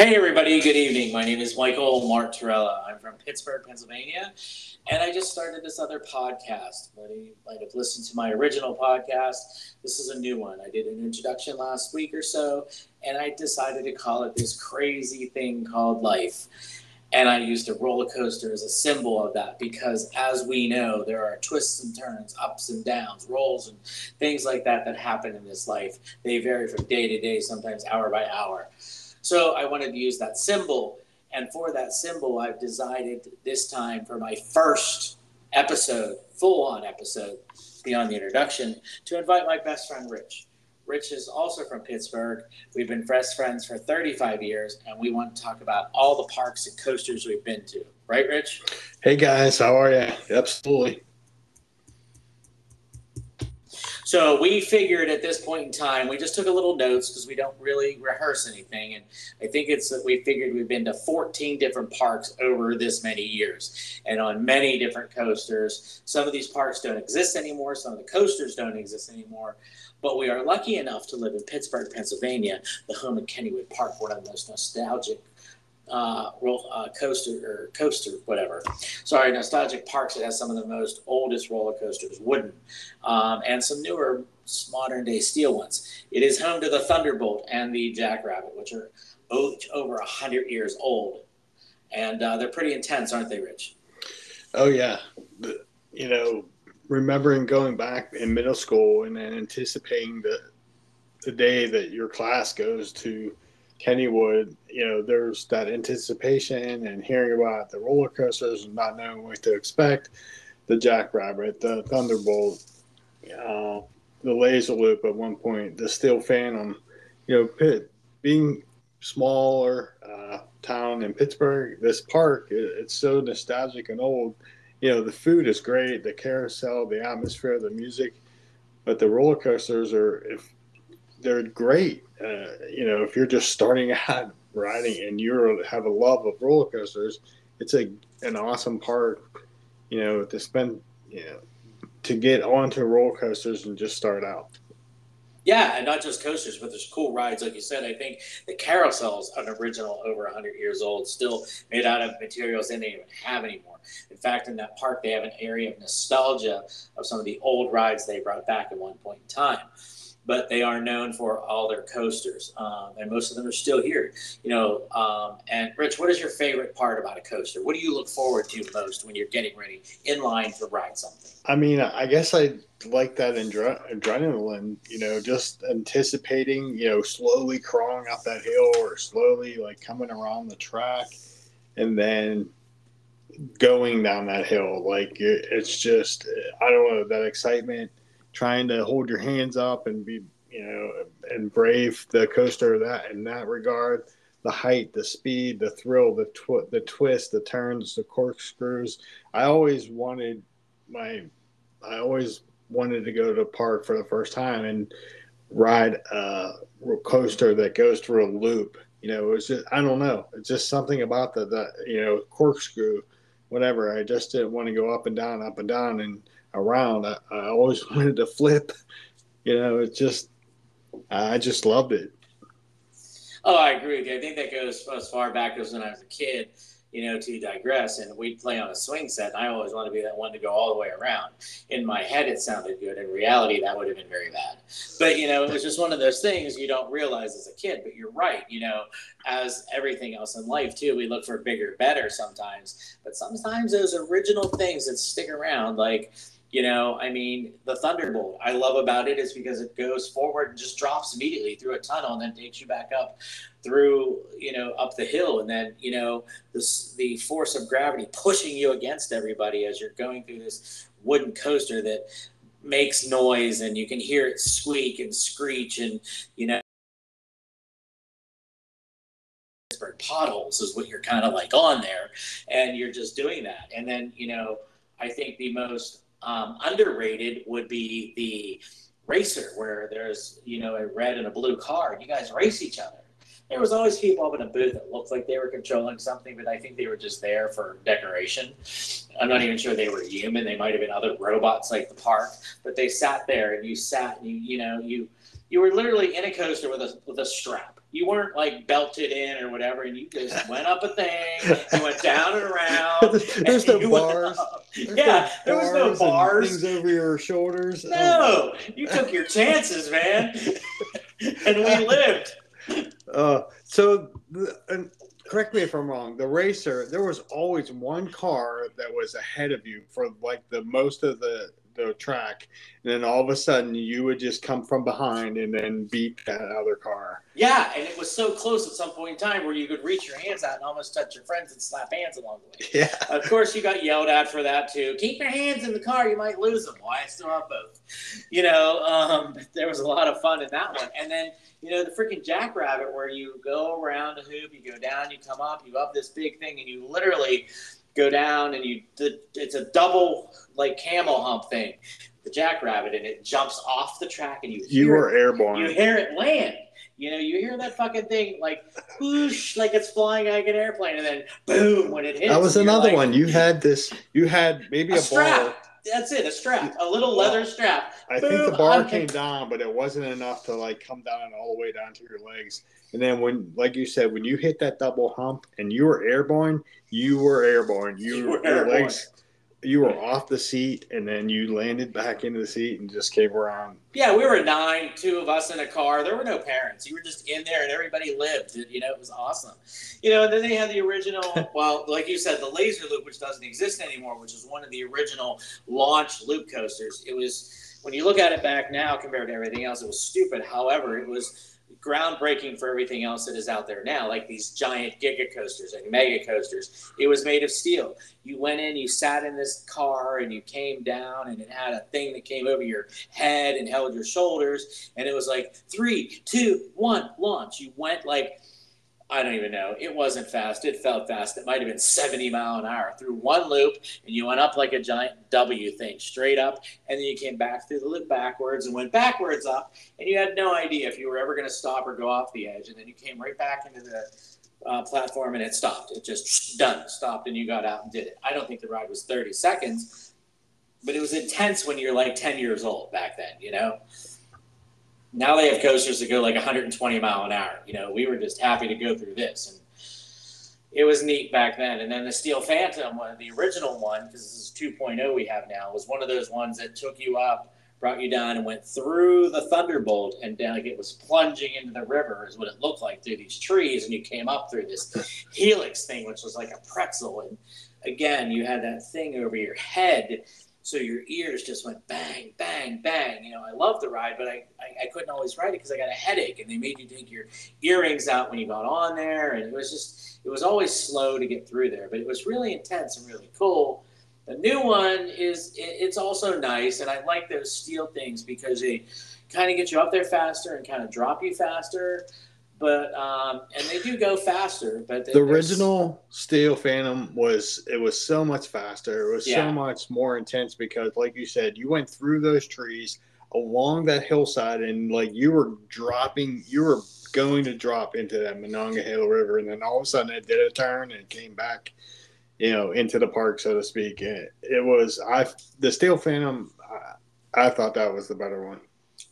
Hey, everybody. Good evening. My name is Michael Martorella. I'm from Pittsburgh, Pennsylvania, and I just started this other podcast. You might have listened to my original podcast. This is a new one. I did an introduction last week or so, and I decided to call it this crazy thing called life. And I used a roller coaster as a symbol of that because, as we know, there are twists and turns, ups and downs, rolls, and things like that that happen in this life. They vary from day to day, sometimes hour by hour. So I wanted to use that symbol. And for that symbol, I've decided this time for my first episode, full on episode, beyond the introduction, to invite my best friend, Rich. Rich is also from Pittsburgh. We've been best friends for 35 years, and we want to talk about all the parks and coasters we've been to. Right, Rich? Hey, guys. How are you? Absolutely. So we figured at this point in time, we just took a little notes because we don't really rehearse anything. And I think it's that we figured we've been to 14 different parks over this many years and on many different coasters. Some of these parks don't exist anymore, some of the coasters don't exist anymore. But we are lucky enough to live in Pittsburgh, Pennsylvania, the home of Kennywood Park, one of the most nostalgic uh, roll, uh, coaster or coaster, whatever. Sorry, nostalgic parks. It has some of the most oldest roller coasters, wooden, um, and some newer modern day steel ones. It is home to the Thunderbolt and the Jackrabbit, which are over a hundred years old, and uh, they're pretty intense, aren't they, Rich? Oh yeah, you know, remembering going back in middle school and then anticipating the the day that your class goes to Kennywood, you know, there's that anticipation and hearing about the roller coasters and not knowing what to expect. The Jackrabbit, the Thunderbolt, uh, the Laser Loop at one point, the Steel Phantom, you know, Pitt, being smaller uh, town in Pittsburgh, this park, it, it's so nostalgic and old. You know, the food is great, the carousel, the atmosphere, the music, but the roller coasters are, if they're great. Uh, you know, if you're just starting out riding and you have a love of roller coasters, it's a an awesome part. You know, to spend you know to get onto roller coasters and just start out. Yeah, and not just coasters, but there's cool rides, like you said. I think the carousel's an original, over 100 years old, still made out of materials they don't even have anymore. In fact, in that park, they have an area of nostalgia of some of the old rides they brought back at one point in time but they are known for all their coasters, um, and most of them are still here. You know, um, and Rich, what is your favorite part about a coaster? What do you look forward to most when you're getting ready in line to ride something? I mean, I guess I like that adrenaline. You know, just anticipating. You know, slowly crawling up that hill or slowly like coming around the track, and then going down that hill. Like it's just, I don't know that excitement trying to hold your hands up and be you know and brave the coaster that in that regard. The height the speed the thrill the tw- the twist the turns the corkscrews. I always wanted my i always wanted to go to a park for the first time and ride a coaster that goes through a loop. You know it's just i don't know. It's just something about the, the you know corkscrew whatever. I just didn't want to go up and down up and down. And around. I, I always wanted to flip. You know, it just I just loved it. Oh, I agree with you. I think that goes as far back as when I was a kid. You know, to digress, and we'd play on a swing set, and I always wanted to be that one to go all the way around. In my head, it sounded good. In reality, that would have been very bad. But you know, it was just one of those things you don't realize as a kid. But you're right. You know, as everything else in life too, we look for bigger, better sometimes. But sometimes those original things that stick around, like you know, I mean, the Thunderbolt, I love about it is because it goes forward and just drops immediately through a tunnel and then takes you back up through, you know, up the hill. And then, you know, this, the force of gravity pushing you against everybody as you're going through this wooden coaster that makes noise and you can hear it squeak and screech and, you know, potholes is what you're kind of like on there and you're just doing that and then you know i think the most um, underrated would be the racer, where there's you know a red and a blue car, and you guys race each other. There was always people up in a booth that looked like they were controlling something, but I think they were just there for decoration. I'm not even sure they were human. They might have been other robots like the park, but they sat there and you sat and you you know you you were literally in a coaster with a with a strap you weren't like belted in or whatever, and you just went up a thing, you went down and around. There's and no bars. There's Yeah, there was no bars. Things over your shoulders. Oh, No, you took your chances, man, and we lived. Uh, so, and correct me if I'm wrong. The racer, there was always one car that was ahead of you for like the most of the the track, and then all of a sudden you would just come from behind and then beat that other car. Yeah, and it was so close at some point in time where you could reach your hands out and almost touch your friends and slap hands along the way. Yeah. Of course, you got yelled at for that too. Keep your hands in the car; you might lose them. Why I still have both. You know, um, there was a lot of fun in that one. And then, you know, the freaking jackrabbit, where you go around a hoop, you go down, you come up, you up this big thing, and you literally go down, and you it's a double like camel hump thing, the jackrabbit, and it jumps off the track, and you You were it, airborne. you hear it land. You know, you hear that fucking thing like whoosh, like it's flying like an airplane, and then boom when it hits. that was another like, one. You had this. You had maybe a, a, bar. strap. That's it, a strap, a little leather oh. strap. I think the bar I'm- came down, but it wasn't enough to like come down all the way down to your legs. And then when, like you said, when you hit that double hump and you were airborne, you were airborne. You, You were your airborne. legs, you were off the seat, and then you landed back into the seat and just came around. Yeah, we were nine, two of us in a car. There were no parents. You were just in there, and everybody lived. You know, it was awesome. You know, and then they had the original. well, like you said, the laser loop, which doesn't exist anymore, which is one of the original launch loop coasters. It was when you look at it back now compared to everything else, it was stupid. However, it was groundbreaking for everything else that is out there now, like these giant giga coasters and mega coasters. It was made of steel. You went in, you sat in this car, and you came down, and it had a thing that came over your head and held your shoulders, and it was like three, two, one, launch. You went like I don't even know. It wasn't fast. It felt fast. It might have been 70 mile an hour through one loop, and you went up like a giant W thing, straight up, and then you came back through the loop backwards and went backwards up, and you had no idea if you were ever going to stop or go off the edge, and then you came right back into the uh, platform and it stopped. It just done, stopped, and you got out and did it. I don't think the ride was 30 seconds, but it was intense when you're like 10 years old back then, you know? Now they have coasters that go like 120 mile an hour. You know, we were just happy to go through this, and it was neat back then. And then the Steel Phantom, one the original one, because this is 2.0 we have now, was one of those ones that took you up, brought you down, and went through the Thunderbolt and down. Like it was plunging into the river, is what it looked like through these trees, and you came up through this helix thing, which was like a pretzel. And again, you had that thing over your head so your ears just went bang, bang, bang. You know, I love the ride, but I, I, I couldn't always ride it because I got a headache, and they made you take your earrings out when you got on there, and it was just, it was always slow to get through there, but it was really intense and really cool. The new one is, it, it's also nice, and I like those steel things because they kind of get you up there faster and kind of drop you faster. But um, and they do go faster, but The original Steel Phantom was it was so much faster. It was Yeah. so much more intense because, like you said, you went through those trees along that hillside, and like you were dropping, you were going to drop into that Monongahela River, and then all of a sudden it did a turn and came back, you know, into the park, so to speak. It, it was I the Steel Phantom. I, I thought that was the better one.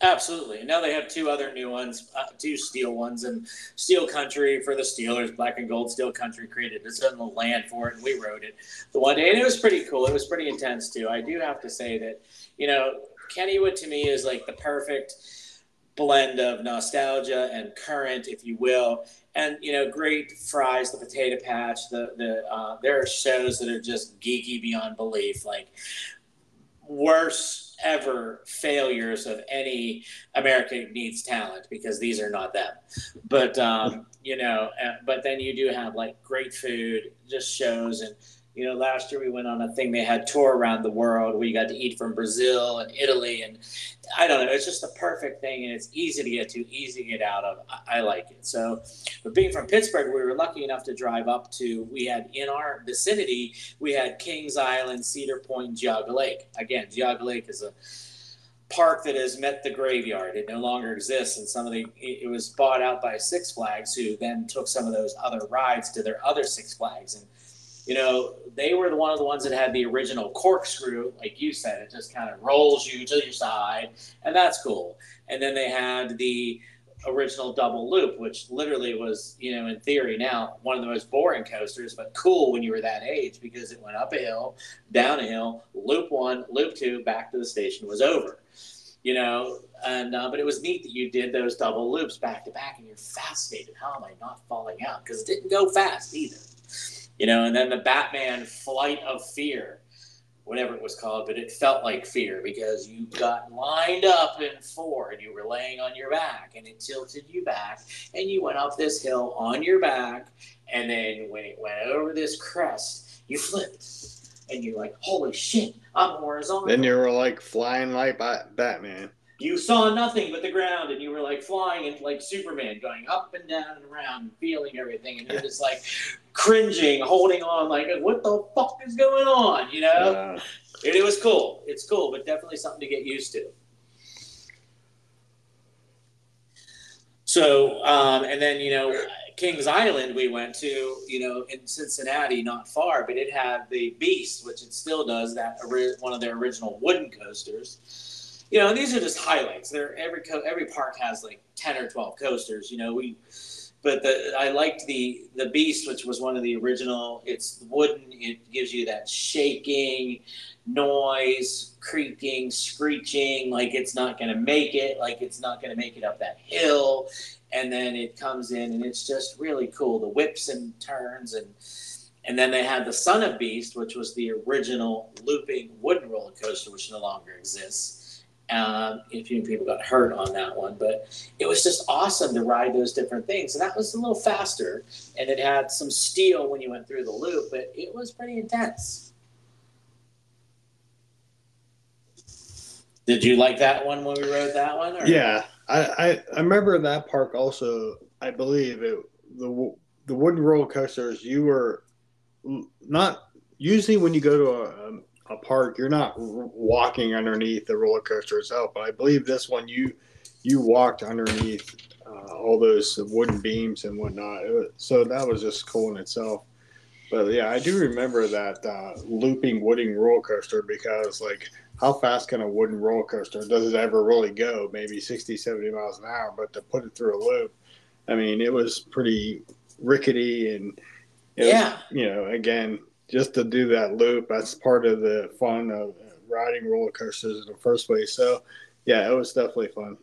Absolutely. And now they have two other new ones, uh, two steel ones, and Steel Country for the Steelers, Black and Gold Steel Country created this its own land for it, and we rode it the one day, and it was pretty cool. It was pretty intense too. I do have to say that, you know, Kennywood to me is like the perfect blend of nostalgia and current, if you will. And you know, great fries, the potato patch. The the uh, there are shows that are just geeky beyond belief, like worst ever failures of any American Needs Talent because these are not them. But um, you know, uh, but then you do have like great food, just shows and. You know, last year we went on a thing. They had tour around the world. We got to eat from Brazil and Italy, and I don't know. It's just the perfect thing, and it's easy to get to, easy to get out of. I, I like it. So, but being from Pittsburgh, we were lucky enough to drive up to. We had in our vicinity, we had Kings Island, Cedar Point, Geauga Lake. Again, Geauga Lake is a park that has met the graveyard. It no longer exists, and some of the it it was bought out by Six Flags, who then took some of those other rides to their other Six Flags, and you know they were the one of the ones that had the original corkscrew, like you said, it just kind of rolls you to your side, and that's cool. And then they had the original double loop, which literally was, you know, in theory now one of the most boring coasters, but cool when you were that age because it went up a hill, down a hill, loop one, loop two, back to the station was over. You know, and uh, but it was neat that you did those double loops back to back, and you're fascinated. How am I not falling out? Because it didn't go fast either. You know, and then the Batman Flight of Fear whatever it was called, but it felt like fear because you got lined up in four and you were laying on your back and it tilted you back and you went up this hill on your back and then when it went over this crest, you flipped and you're like, holy shit, I'm horizontal. Then you were like flying like Batman you saw nothing but the ground and you were like flying and like Superman going up and down and around and feeling everything and you're just like cringing, holding on like what the fuck is going on, you know? Uh, it, it was cool. It's cool, but definitely something to get used to. So, um, and then, you know, Kings Island we went to, you know, in Cincinnati, not far, but it had the Beast, which it still does, that one of their original wooden coasters you know, these are just highlights. There, every co- every park has like ten or twelve coasters. You know, we, but the I liked the the Beast, which was one of the original. It's wooden. It gives you that shaking noise, creaking, screeching, like it's not going to make it, like it's not going to make it up that hill. And then it comes in, and it's just really cool. The whips and turns and. And then they had the Son of Beast, which was the original looping wooden roller coaster, which no longer exists um, a few people got hurt on that one, but it was just awesome to ride those different things. And that was a little faster, and it had some steel when you went through the loop, but it was pretty intense. Did you like that one when we rode that one? Or? Yeah, I, I, I remember that park also. I believe it the the wooden roller coasters. You were not usually when you go to a, um, a park, you're not walking underneath the roller coaster itself. But I believe this one you you walked underneath uh, all those wooden beams and whatnot. So that was just cool in itself. But yeah, I do remember that uh, looping wooden roller coaster because like how fast can a wooden roller coaster does it ever really go? Maybe 60, 70 miles an hour, but to put it through a loop, I mean, it was pretty rickety and yeah, was, you know, again, just to do that loop. That's part of the fun of riding roller coasters in the first place. So, yeah, it was definitely fun.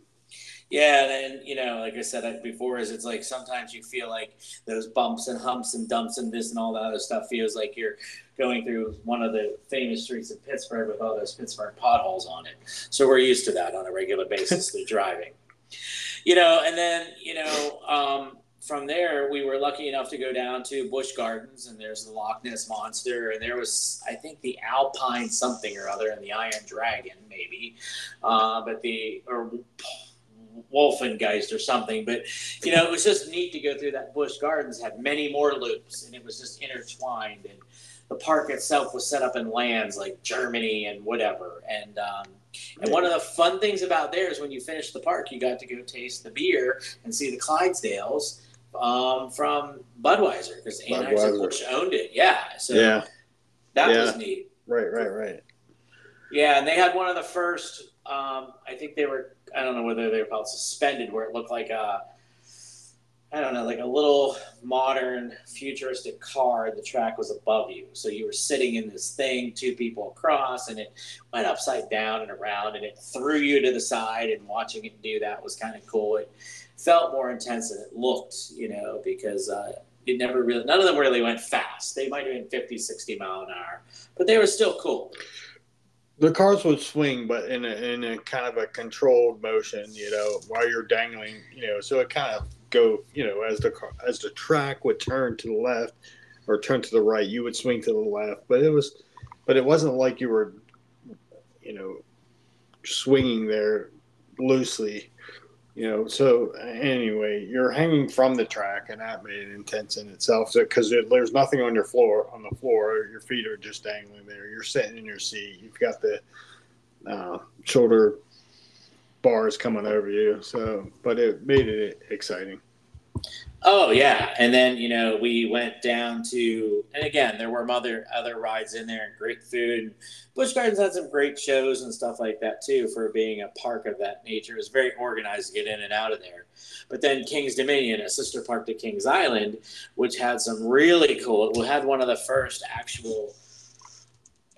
Yeah, and you know, like I said before, is it's like sometimes you feel like those bumps and humps and dumps and this and all that other stuff feels like you're going through one of the famous streets in Pittsburgh with all those Pittsburgh potholes on it. So we're used to that on a regular basis through driving. You know, and then you know, um, from there, we were lucky enough to go down to Busch Gardens, and there's the Loch Ness Monster, and there was, I think, the Alpine something or other, and the Iron Dragon, maybe, uh, but the or Wolfengeist or something. But you know, it was just neat to go through that Busch Gardens. Had many more loops, and it was just intertwined. And the park itself was set up in lands like Germany and whatever, and um, and one of the fun things about there is when you finish the park, you got to go taste the beer and see the Clydesdales um, from Budweiser because Anheuser Busch owned it. Yeah, so yeah, that yeah. was neat. Right, right, right. Yeah, and they had one of the first. Um, I think they were. I don't know whether they were called suspended, where it looked like a. I don't know, like a little modern futuristic car. The track was above you, so you were sitting in this thing, two people across, and it went upside down and around, and it threw you to the side. And watching it do that was kind of cool. It, felt more intense than it looked, you know, because uh, it never really, none of them really went fast. They might have been 50, 60 mile an hour, but they were still cool. The cars would swing, but in a, in a kind of a controlled motion, you know, while you're dangling, you know, so it kind of go, you know, as the car, as the track would turn to the left or turn to the right, you would swing to the left, but it was, but it wasn't like you were, you know, swinging there loosely you know so anyway you're hanging from the track and that made it intense in itself because so, there's nothing on your floor on the floor your feet are just dangling there you're sitting in your seat you've got the uh, shoulder bars coming over you so but it made it exciting Oh yeah, and then you know we went down to, and again there were other other rides in there, and great food. Busch Gardens had some great shows and stuff like that too. For being a park of that nature, it was very organized to get in and out of there. But then King's Dominion, a sister park to Kings Island, which had some really cool. It had one of the first actual.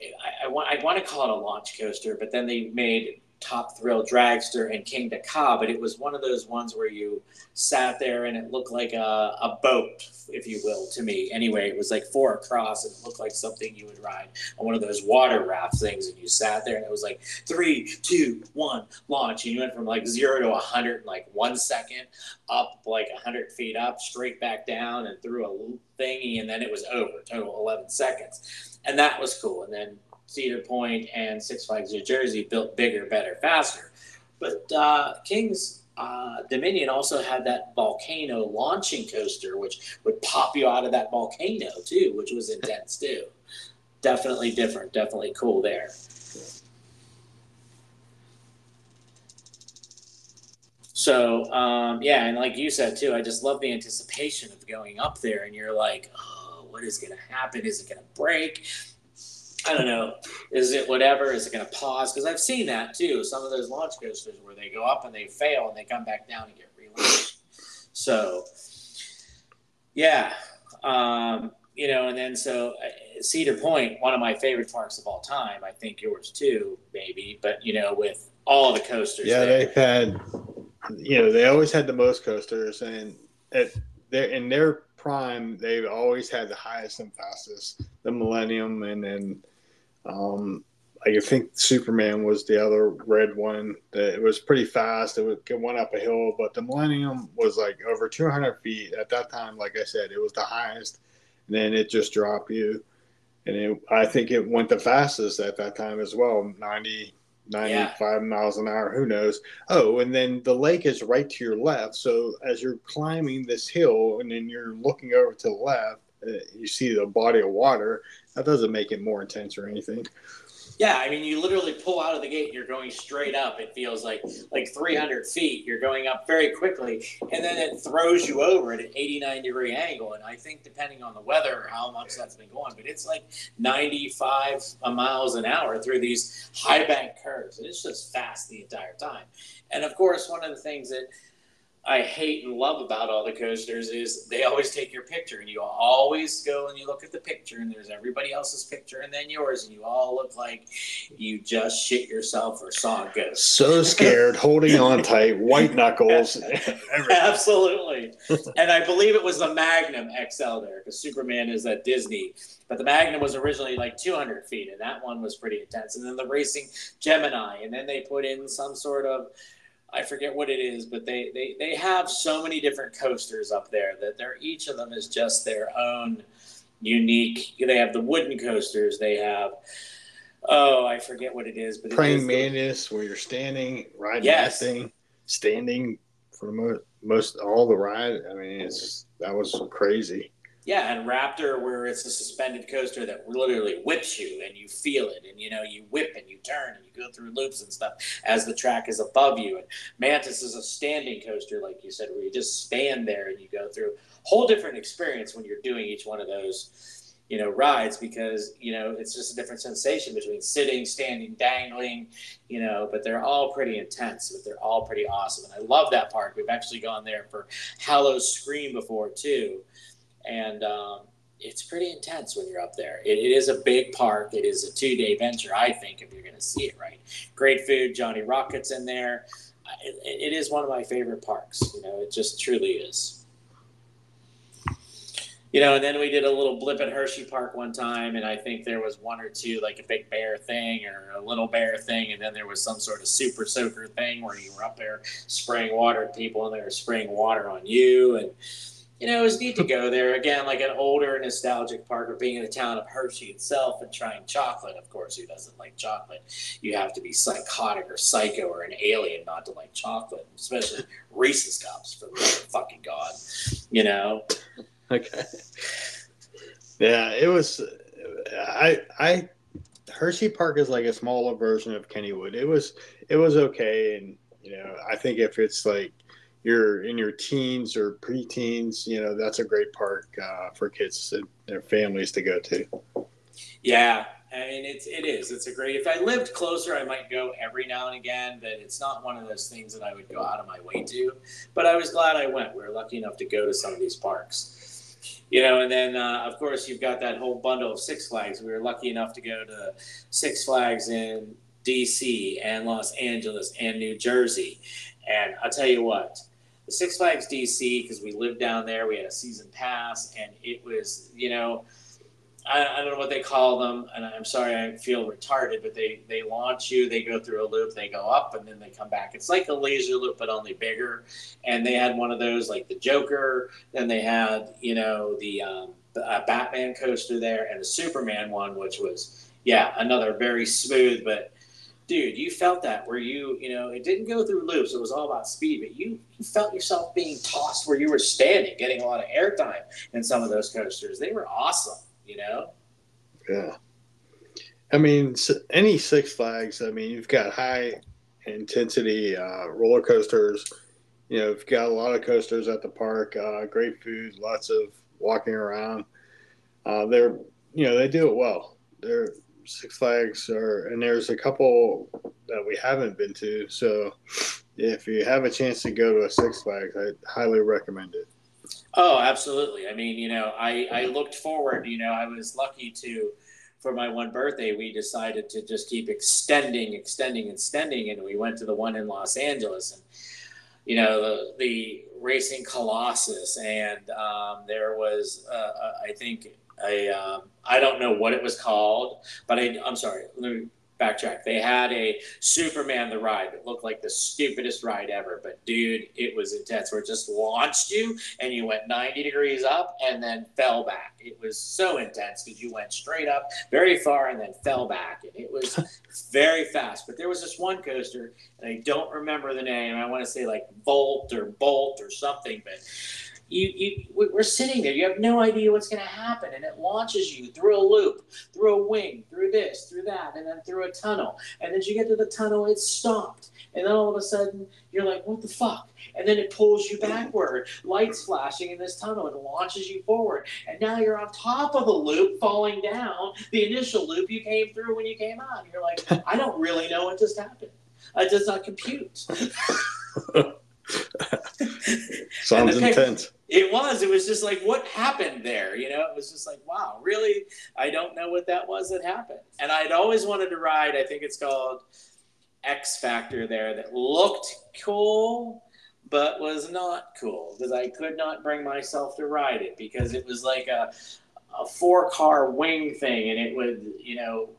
I, I want I want to call it a launch coaster, but then they made Top Thrill Dragster and Kingda Ka, but it was one of those ones where you sat there and it looked like a, a boat, if you will, to me. Anyway, it was like four across and it looked like something you would ride on one of those water raft things. And you sat there and it was like three, two, one, launch. And you went from like zero to a 100 in like one second, up like a 100 feet up, straight back down and through a thingy. And then it was over, total 11 seconds. And that was cool. And then Cedar Point and Six Flags New Jersey built bigger, better, faster. But uh, King's uh, Dominion also had that volcano launching coaster, which would pop you out of that volcano too, which was intense too. Definitely different, definitely cool there. So um, yeah, and like you said too, I just love the anticipation of going up there, and you're like, oh, what is going to happen? Is it going to break? I don't know. Is it whatever? Is it going to pause? Because I've seen that too. Some of those launch coasters where they go up and they fail and they come back down and get relaunched. So, yeah, um, you know, and then so uh, Cedar Point, one of my favorite parks of all time. I think yours too, maybe. But you know, with all the coasters. Yeah, there. they've had. You know, they always had the most coasters, and at their in their prime, they've always had the highest and fastest. The Millennium, and then um, I think Superman was the other red one. That it was pretty fast. It, was, it went up a hill, but the Millennium was like over 200 feet at that time. Like I said, it was the highest, and then it just dropped you. And it, I think it went the fastest at that time as well, 90, 95 yeah. miles an hour. Who knows? Oh, and then the lake is right to your left. So as you're climbing this hill, and then you're looking over to the left, uh, you see the body of water. That doesn't make it more intense or anything. Yeah, I mean, you literally pull out of the gate. You're going straight up. It feels like like 300 feet. You're going up very quickly, and then it throws you over at an 89 degree angle. And I think depending on the weather how much that's been going, but it's like 95 miles an hour through these high bank curves. It's just fast the entire time. And of course, one of the things that I hate and love about all the coasters is they always take your picture and you always go and you look at the picture and there's everybody else's picture and then yours and you all look like you just shit yourself or saw a ghost. So scared, holding on tight, white knuckles. Absolutely. and I believe it was the Magnum XL there because Superman is at Disney. But the Magnum was originally like 200 feet and that one was pretty intense. And then the Racing Gemini and then they put in some sort of I forget what it is, but they, they, they have so many different coasters up there that they're each of them is just their own unique. They have the wooden coasters. They have oh, I forget what it is, but praying mantis where you're standing riding yes. that thing, standing for most most all the ride. I mean, it's that was crazy. Yeah, and Raptor, where it's a suspended coaster that literally whips you and you feel it, and you know you whip and you turn and you go through loops and stuff as the track is above you. And Mantis is a standing coaster, like you said, where you just stand there and you go through whole different experience when you're doing each one of those, you know, rides because you know it's just a different sensation between sitting, standing, dangling, you know. But they're all pretty intense, but they're all pretty awesome, and I love that park. We've actually gone there for Howl-O-Scream before too and um, it's pretty intense when you're up there. It, it is a big park. It is a two day venture, I think, if you're going to see it right. Great food. Johnny Rockets in there. It, it is one of my favorite parks. You know, it just truly is. You know, and then we did a little blip at Hershey Park one time, and I think there was one or two, like a big bear thing or a little bear thing, and then there was some sort of super soaker thing where you were up there spraying water at people, and they were spraying water on you, and you know, it was neat to go there again, like an older nostalgic park of being in the town of Hershey itself and trying chocolate. Of course, who doesn't like chocolate? You have to be psychotic or psycho or an alien not to like chocolate, especially Reese's cups for the fucking god. You know. Okay. Yeah, it was. I I Hershey Park is like a smaller version of Kennywood. It was it was okay, and you know I think if it's like you're in your teens or preteens, you know, that's a great park uh, for kids and their families to go to. Yeah, I mean it's it is. It's a great. If I lived closer, I might go every now and again, but it's not one of those things that I would go out of my way to. But I was glad I went. We were lucky enough to go to some of these parks. You know, and then uh, of course you've got that whole bundle of Six Flags. We were lucky enough to go to Six Flags in D.C. and Los Angeles and New Jersey. And I'll tell you what, Six Flags DC, because we lived down there, we had a season pass, and it was, you know, I, I, don't know what they call them, and I'm sorry I feel retarded, but they they launch you, they go through a loop, they go up, and then they come back. It's like a laser loop, but only bigger. And they had one of those, like the Joker. Then they had, you know, the, um, the uh, Batman coaster there, and the Superman one, which was, yeah, another very smooth, but dude, you felt that where you, you know, it didn't go through loops. It was all about speed, but you, you felt yourself being tossed where you were standing, getting a lot of airtime in some of those coasters. They were awesome, you know? Yeah. I mean, any Six Flags, I mean, you've got high intensity uh, roller coasters. You know, you've got a lot of coasters at the park, uh, great food, lots of walking around. Uh, they're, you know, they do it well. They're, Six Flags or and there's a couple that we haven't been to. So if you have a chance to go to a Six Flags, I highly recommend it. Oh, absolutely. I mean, you know, I, I looked forward, you know, I was lucky to, for my one birthday, we decided to just keep extending, extending, extending. And we went to the one in Los Angeles and, you know, the, the Racing Colossus. And um, there was, uh, uh I think, a um, I don't know what it was called, but I, I'm sorry. Let me backtrack. They had a Superman the ride that looked like the stupidest ride ever, but dude, it was intense. Where it just launched you and you went 90 degrees up and then fell back. It was so intense because you went straight up very far and then fell back, and it was very fast. But there was this one coaster, and I don't remember the name. I want to say like Volt or Bolt or something, but you, you we're sitting there. You have no idea what's going to happen and it launches you through a loop through a wing through this through that and then through a tunnel. And as you get to the tunnel it's stopped. And then all of a sudden you're like what the fuck? And then it pulls you backward lights flashing in this tunnel and launches you forward. And now you're on top of the loop falling down the initial loop you came through when you came out. And you're like i don't really know what just happened. It does not compute Sounds intense. It was. It was just like, what happened there? You know, it was just like, wow, really? I don't know what that was that happened. And I'd always wanted to ride, I think it's called X Factor there, that looked cool, but was not cool because I could not bring myself to ride it because it was like a, a four car wing thing and it would, you know,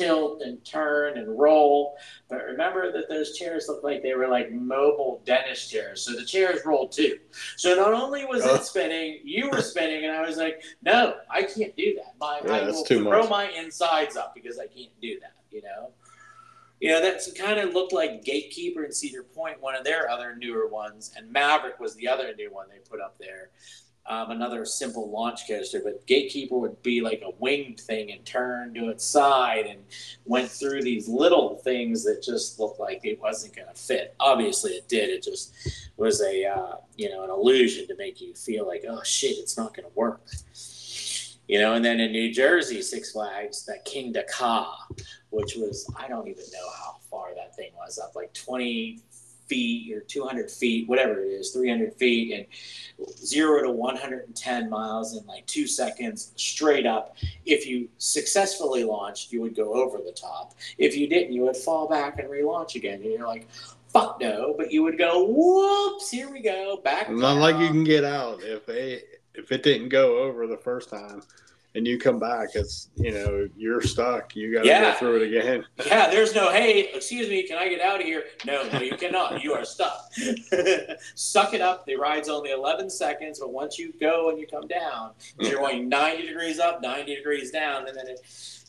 tilt and turn and roll. But remember that those chairs looked like they were like mobile dentist chairs. So the chairs rolled too. So not only was it oh. spinning, you were spinning, and I was like, no, I can't do that. My yeah, I will throw much. my insides up because I can't do that, you know? You know, that's kind of looked like Gatekeeper and Cedar Point, one of their other newer ones, and Maverick was the other new one they put up there um, another simple launch coaster, but Gatekeeper would be like a winged thing and turn to its side and went through these little things that just looked like it wasn't going to fit. Obviously, it did. It just was a uh, you know an illusion to make you feel like oh shit, it's not going to work. You know, and then in New Jersey, Six Flags, that Kingda Ka, which was I don't even know how far that thing was up, like twenty feet or 200 feet, whatever it is, 300 feet, and zero to 110 miles in like two seconds straight up. If you successfully launched, you would go over the top. If you didn't, you would fall back and relaunch again. And you're like, fuck no, but you would go, whoops, here we go, back. Not down. like you can get out if they if it didn't go over the first time and you come back, it's you know you're stuck. You got to yeah. go through it again. Yeah, there's no hey, excuse me, can I get out of here? No, no, you cannot. You are stuck. Suck it up. The ride's only 11 seconds, but once you go and you come down, you're going 90 degrees up, 90 degrees down, and then it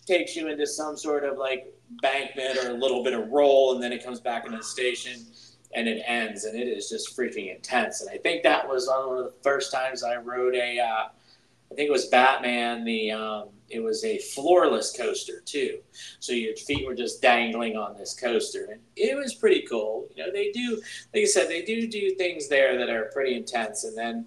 takes you into some sort of like bankment or a little bit of roll, and then it comes back into the station and it ends, and it is just freaking intense. And I think that was one of the first times I rode a. Uh, I think it was Batman. The um, it was a floorless coaster too, so your feet were just dangling on this coaster, and it was pretty cool. You know, they do, like I said, they do do things there that are pretty intense, and then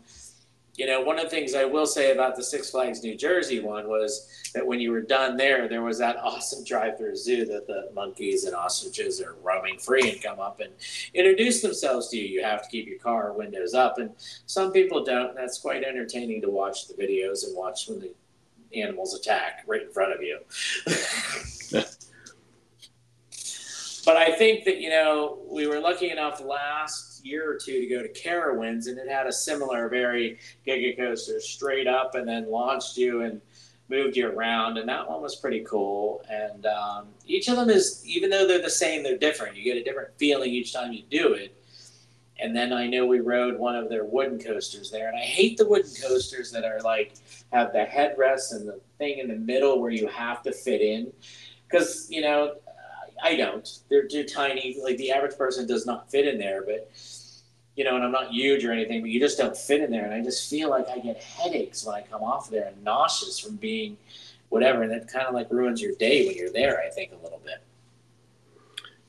you know, one of the things I will say about the Six Flags New Jersey one was that when you were done there, there was that awesome drive-through zoo that the monkeys and ostriches are roaming free and come up and introduce themselves to you. You have to keep your car windows up, and some people don't. And that's quite entertaining to watch the videos and watch when the animals attack right in front of you. but I think that you know we were lucky enough last year or two to go to Carowinds, and it had a similar, very giga coaster, straight up, and then launched you and moved you around, and that one was pretty cool. And um, each of them is, even though they're the same, they're different. You get a different feeling each time you do it. And then I know we rode one of their wooden coasters there, and I hate the wooden coasters that are like have the headrest and the thing in the middle where you have to fit in, because you know I don't. They're too tiny. Like the average person does not fit in there, but you know, and I'm not huge or anything, but you just don't fit in there. And I just feel like I get headaches when I come off there and nauseous from being whatever. And that kind of like ruins your day when you're there, I think, a little bit.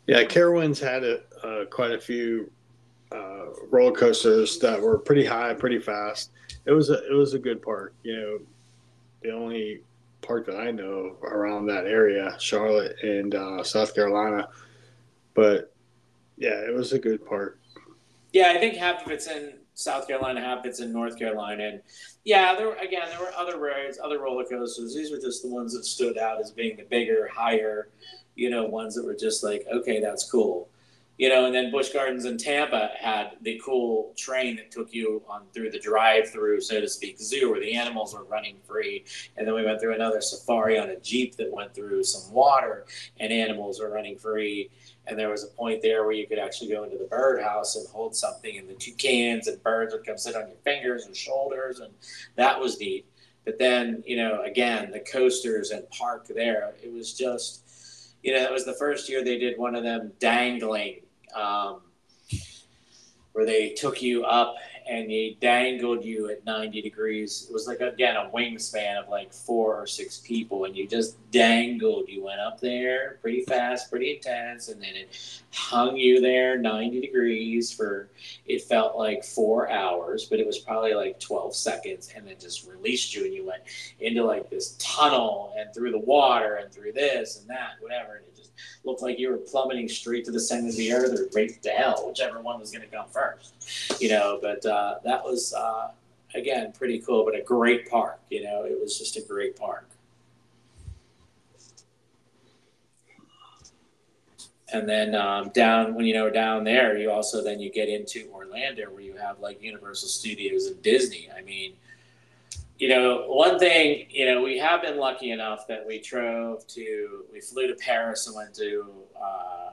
Yeah, Carowinds had a, uh, quite a few uh, roller coasters that were pretty high, pretty fast. It was a it was a good park. You know, the only park that I know around that area, Charlotte and uh, South Carolina. But yeah, it was a good park. Yeah, I think half of it's in South Carolina, half it's in North Carolina, and yeah, there were, again there were other rides, other roller coasters. These were just the ones that stood out as being the bigger, higher, you know, ones that were just like, okay, that's cool, you know. And then Busch Gardens in Tampa had the cool train that took you on through the drive-through, so to speak, zoo where the animals were running free, and then we went through another safari on a jeep that went through some water, and animals were running free and there was a point there where you could actually go into the birdhouse and hold something, and the toucans and birds would come sit on your fingers and shoulders, and that was neat. But then, you know, again, the coasters and park there, it was just, you know, that was the first year they did one of them dangling, um, where they took you up and he dangled you at 90 degrees. It was like, again, a wingspan of like four or six people, and you just dangled. You went up there pretty fast, pretty intense, and then it hung you there 90 degrees for it felt like four hours, but it was probably like 12 seconds, and then just released you, and you went into like this tunnel and through the water and through this and that, whatever. And it just looked like you were plummeting straight to the center of the earth or right to hell, whichever one was going to come first, you know. But uh, that was uh, again pretty cool, but a great park. You know, it was just a great park. And then um, down when you know down there, you also then you get into Orlando where you have like Universal Studios and Disney. I mean, you know, one thing, you know, we have been lucky enough that we drove to, we flew to Paris and went to uh,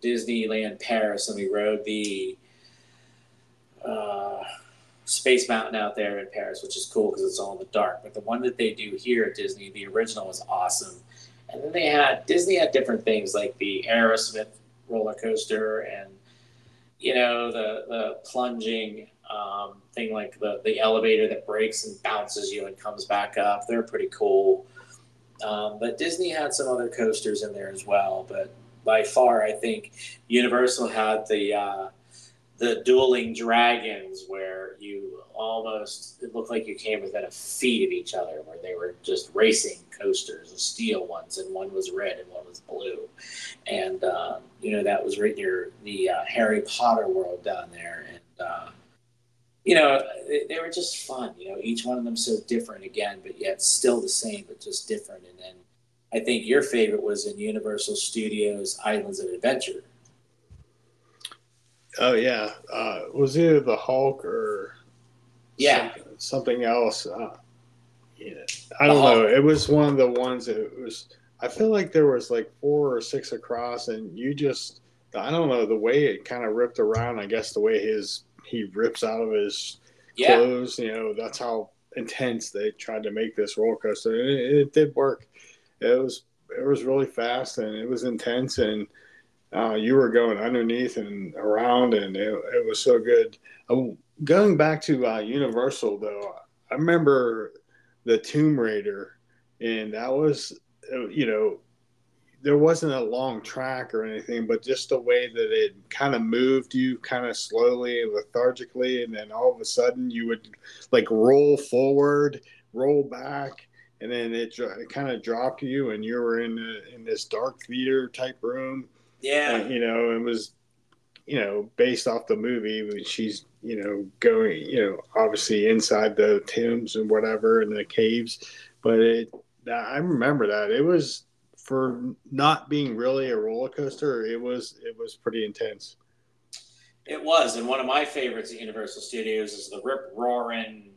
Disneyland Paris and we rode the uh, Space Mountain out there in Paris, which is cool because it's all in the dark. But the one that they do here at Disney, the original was awesome. And then they had, Disney had different things like the Aerosmith roller coaster and, you know, the, the plunging um, thing like the, the elevator that breaks and bounces you and comes back up. They're pretty cool. Um, but Disney had some other coasters in there as well. But by far, I think Universal had the uh, the dueling dragons where you almost it looked like you came within a feet of each other, where they were just racing coasters, the steel ones, and one was red and one was blue. And um, you know that was right near the uh, Harry Potter world down there, and uh, you know, they, they, were just fun. You know, each one of them so different again, but yet still the same, but just different. And then I think your favorite was in Universal Studios Islands of Adventure. Oh yeah, uh, was it the Hulk or yeah something, something else? Uh, yeah, I don't know. It was one of the ones that was. I feel like there was like four or six across, and you just. I don't know the way it kind of ripped around. I guess the way his he rips out of his yeah. clothes. You know, that's how intense they tried to make this roller coaster, and it, it did work. It was it was really fast and it was intense, and uh, you were going underneath and around, and it, it was so good. Um, going back to uh, Universal, though, I remember the Tomb Raider, and that was, uh, you know, there wasn't a long track or anything, but just the way that it kind of moved you kind of slowly lethargically, and then all of a sudden you would like roll forward, roll back, and then it, it kind of dropped you, and you were in a, in this dark theater type room. Yeah, and, you know, it was you know based off the movie. When she's you know going you know obviously inside the tombs and whatever in the caves, but it I remember that it was for not being really a roller coaster, it was it was pretty intense. It was, and one of my favorites at Universal Studios is the Rip Roaring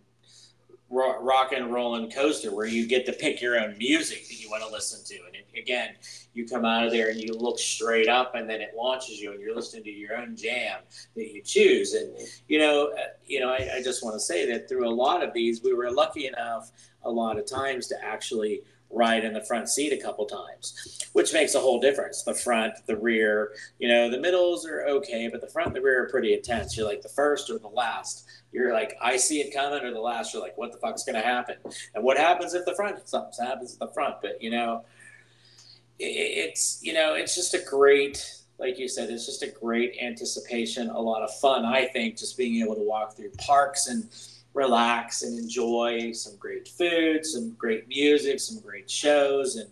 rock and rolling coaster where you get to pick your own music that you want to listen to. And it, again, you come out of there and you look straight up, and then it launches you, and you're listening to your own jam that you choose. And you know, uh, you know, I, I just want to say that through a lot of these, we were lucky enough a lot of times to actually ride in the front seat a couple times, which makes a whole difference. The front, the rear, you know, the middles are okay, but the front and the rear are pretty intense. You're like the first or the last. You're like, I see it coming, or the last. You're like, what the fuck's going to happen? And what happens if the front? Something happens at the front. But you know, it's you know, it's just a great. Like you said, it's just a great anticipation, a lot of fun. I think just being able to walk through parks and relax and enjoy some great food, some great music, some great shows, and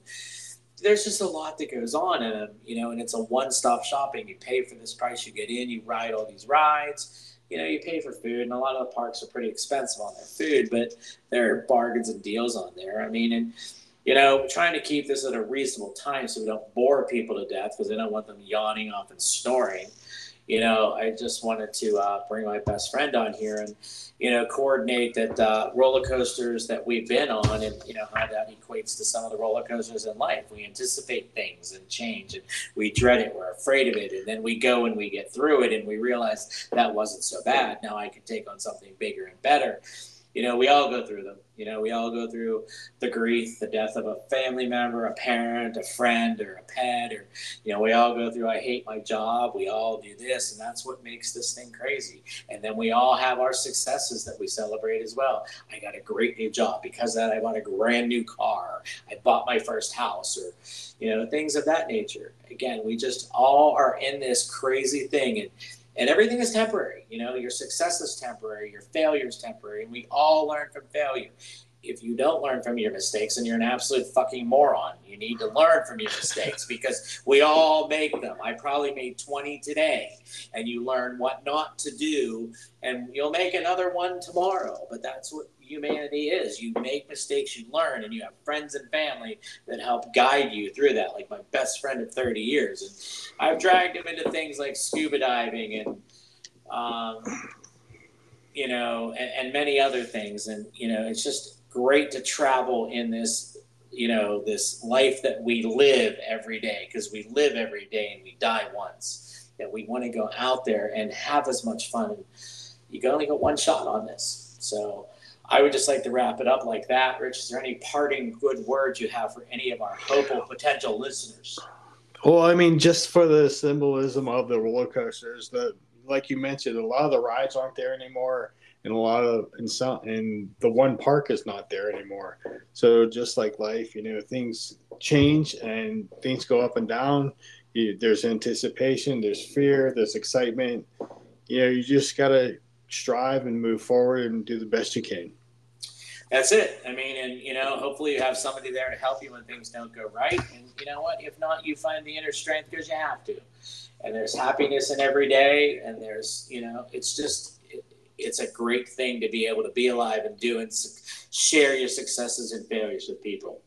there's just a lot that goes on in them, you know. And it's a one-stop shopping. You pay for this price, you get in, you ride all these rides. You know, you pay for food, and a lot of the parks are pretty expensive on their food, but there are bargains and deals on there. I mean, and you know, trying to keep this at a reasonable time so we don't bore people to death because I don't want them yawning off and snoring you know, I just wanted to uh, bring my best friend on here and, you know, coordinate that uh, roller coasters that we've been on and, you know, how that equates to some of the roller coasters in life. We anticipate things and change and we dread it, we're afraid of it. And then we go and we get through it and we realize that wasn't so bad. Now I can take on something bigger and better you know, we all go through them. You know, we all go through the grief, the death of a family member, a parent, a friend, or a pet, or, you know, we all go through, I hate my job. We all do this, and that's what makes this thing crazy. And then we all have our successes that we celebrate as well. I got a great new job. Because that, I bought a brand new car. I bought my first house, or, you know, things of that nature. Again, we just all are in this crazy thing. And, and everything is temporary. You know, your success is temporary, your failure is temporary, and we all learn from failure. If you don't learn from your mistakes, and you're an absolute fucking moron. You need to learn from your mistakes because we all make them. I probably made 20 today, and you learn what not to do, and you'll make another one tomorrow. But that's what humanity is. You make mistakes, you learn, and you have friends and family that help guide you through that. Like my best friend of 30 years, and I've dragged him into things like scuba diving and, um, you know, and, and many other things. And you know, it's just great to travel in this, you know, this life that we live every day because we live every day and we die once. That we want to go out there and have as much fun. You can only get one shot on this. So I would just like to wrap it up like that. Rich, is there any parting good words you have for any of our hopeful potential listeners? Well, I mean, just for the symbolism of the roller coasters, that like you mentioned, a lot of the rides aren't there anymore, and a lot of and some and the one park is not there anymore. So just like life, you know, things change and things go up and down. You, there's anticipation, there's fear, there's excitement. You know, you just gotta strive and move forward and do the best you can that's it. I mean, and you know, hopefully you have somebody there to help you when things don't go right. And you know what? If not, you find the inner strength because you have to. And there's happiness in every day, and there's you know, it's just it, it's a great thing to be able to be alive and do and share your successes and failures with people.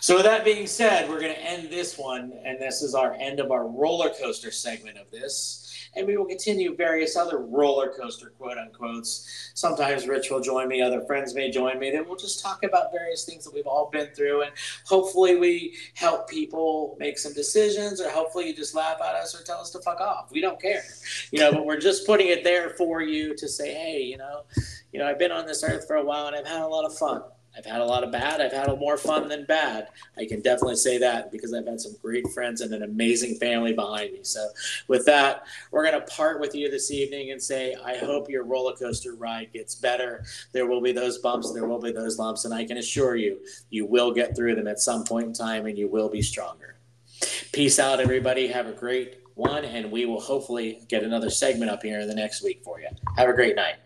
So, with that being said, we're going to end this one, and this is our end of our roller coaster segment of this and we will continue various other roller coaster quote unquotes. Sometimes Rich will join me, other friends may join me. Then we'll just talk about various things that we've all been through, and hopefully we help people make some decisions, or hopefully you just laugh at us or tell us to fuck off. We don't care, you know. But we're just putting it there for you to say, hey, you know, you know, I've been on this earth for a while and I've had a lot of fun. I've had a lot of bad. I've had more fun than bad. I can definitely say that because I've had some great friends and an amazing family behind me. So, with that, we're going to part with you this evening and say, I hope your roller coaster ride gets better. There will be those bumps, there will be those lumps, and I can assure you, you will get through them at some point in time and you will be stronger. Peace out, everybody. Have a great one, and we will hopefully get another segment up here in the next week for you. Have a great night.